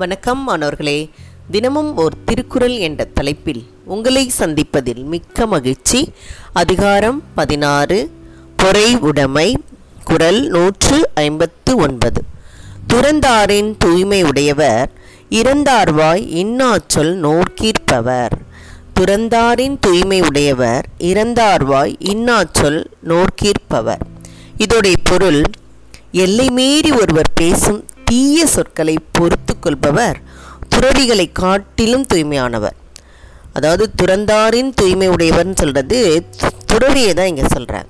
வணக்கம் மாணவர்களே. தினமும் ஓர் திருக்குறள் என்ற தலைப்பில் உங்களை சந்திப்பதில் மிக்க மகிழ்ச்சி. அதிகாரம் பதினாறு பொறை உடைமை குரல் நூற்று ஐம்பத்து ஒன்பது. துறந்தாரின் தூய்மை உடையவர் இறந்தார்வாய் இன்னாச்சொல் நோர்க்கீர்ப்பவர் துறந்தாரின் தூய்மை உடையவர் இறந்தார்வாய் இன்னாச்சொல் நோர்க்கீர்ப்பவர் இதோடைய பொருள் எல்லை மீறி ஒருவர் பேசும் தீய சொற்களை பொறுத்து கொள்பவர் துறவிகளை காட்டிலும் தூய்மையானவர். அதாவது துறந்தாரின் தூய்மை உடையவர்னு சொல்கிறது துறவியை தான் இங்கே சொல்கிறேன்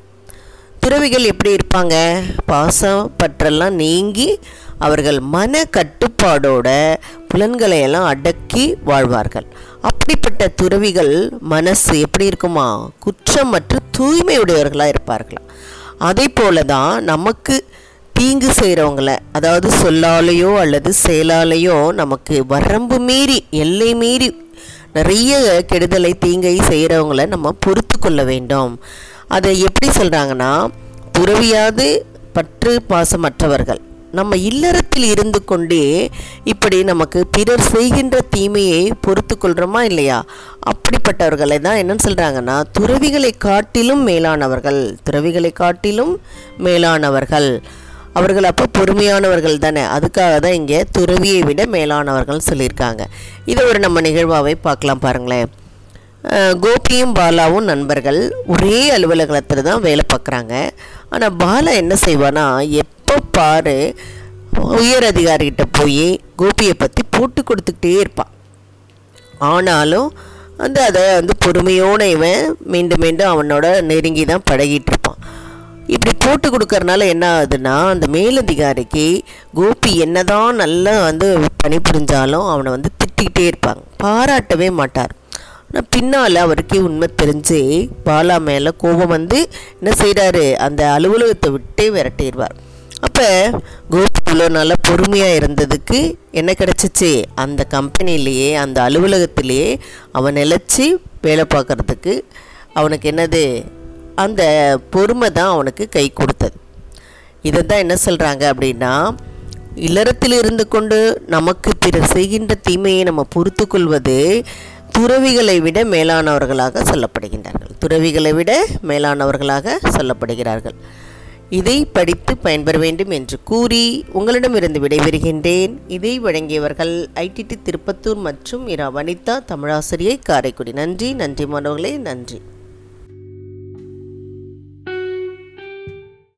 துறவிகள் எப்படி இருப்பாங்க? பாசம் பற்றெல்லாம் நீங்கி அவர்கள் மன கட்டுப்பாடோட புலன்களை எல்லாம் அடக்கி வாழ்வார்கள். அப்படிப்பட்ட துறவிகள் மனசு எப்படி இருக்குமா? குற்றம் மற்றும் தூய்மையுடையவர்களாக இருப்பார்களாம். அதே போல தான் நமக்கு தீங்கு செய்கிறவங்கள அதாவது சொல்லாலேயோ அல்லது செயலாலேயோ நமக்கு வரம்பு மீறி எல்லை மீறி நிறைய கெடுதலை தீங்கை செய்கிறவங்கள நம்ம பொறுத்து கொள்ள வேண்டும். அதை எப்படி சொல்கிறாங்கன்னா துறவியாது பற்று பாசமற்றவர்கள். நம்ம இல்லறத்தில் இருந்து கொண்டே இப்படி நமக்கு பிறர் செய்கின்ற தீமையை பொறுத்து கொள்கிறோமா இல்லையா? அப்படிப்பட்டவர்களை தான் என்னன்னு சொல்கிறாங்கன்னா துறவிகளை காட்டிலும் மேலானவர்கள் துறவிகளை காட்டிலும் மேலானவர்கள். அவர்கள் அப்போ பொறுமையானவர்கள் தானே? அதுக்காக தான் இங்கே துறவியை விட மேலானவர்கள் சொல்லியிருக்காங்க. இதை ஒரு நம்ம நிகழ்வாகவே பார்க்கலாம் பாருங்களேன். கோபியும் பாலாவும் நண்பர்கள் ஒரே அலுவலகத்தில் தான் வேலை பார்க்குறாங்க. ஆனால் பாலா என்ன செய்வானா எப்போ பாரு உயர் அதிகாரிகிட்ட போய் கோபியை பற்றி போட்டு கொடுத்துக்கிட்டே இருப்பான் ஆனாலும் வந்து அதை வந்து பொறுமையோடு இவன் மீண்டும் மீண்டும் அவனோட நெருங்கி தான் பழகிட்டு இப்படி போட்டு கொடுக்கறனால என்ன ஆகுதுன்னா அந்த மேலதிகாரிக்கு கோபி என்னதான் நல்லா வந்து பணிபுரிஞ்சாலும் அவனை வந்து திட்டிக்கிட்டே இருப்பாங்க. பாராட்டவே மாட்டார். ஆனால் பின்னால் அவருக்கே உண்மை தெரிஞ்சு பாலா மேலே கோபம் வந்து என்ன செய்கிறாரு அந்த அலுவலகத்தை விட்டே விரட்டிடுவார். அப்போ கோபி இவ்வளோ நல்லா பொறுமையாக இருந்ததுக்கு என்ன கிடச்சிச்சு? அந்த கம்பெனிலேயே அந்த அலுவலகத்திலேயே அவன் நிலச்சி வேலை பார்க்குறதுக்கு அவனுக்கு என்னது? அந்த பொறுமை தான் அவனுக்கு கை கொடுத்தது. இதை தான் என்ன சொல்கிறாங்க அப்படின்னா இல்லறத்தில் இருந்து கொண்டு நமக்கு பிற செய்கின்ற தீமையை நம்ம பொறுத்து கொள்வது துறவிகளை விட மேலானவர்களாக சொல்லப்படுகின்றார்கள். துறவிகளை விட மேலானவர்களாக சொல்லப்படுகிறார்கள். இதை படித்து பயன்பெற வேண்டும் என்று கூறி உங்களிடமிருந்து விடைபெறுகின்றேன். இதை வழங்கியவர்கள் ஐடிடி திருப்பத்தூர் மற்றும் இரா வனிதா தமிழாசிரியை காரைக்குடி. நன்றி நன்றி மாணவர்களே நன்றி.